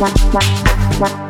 わわわわ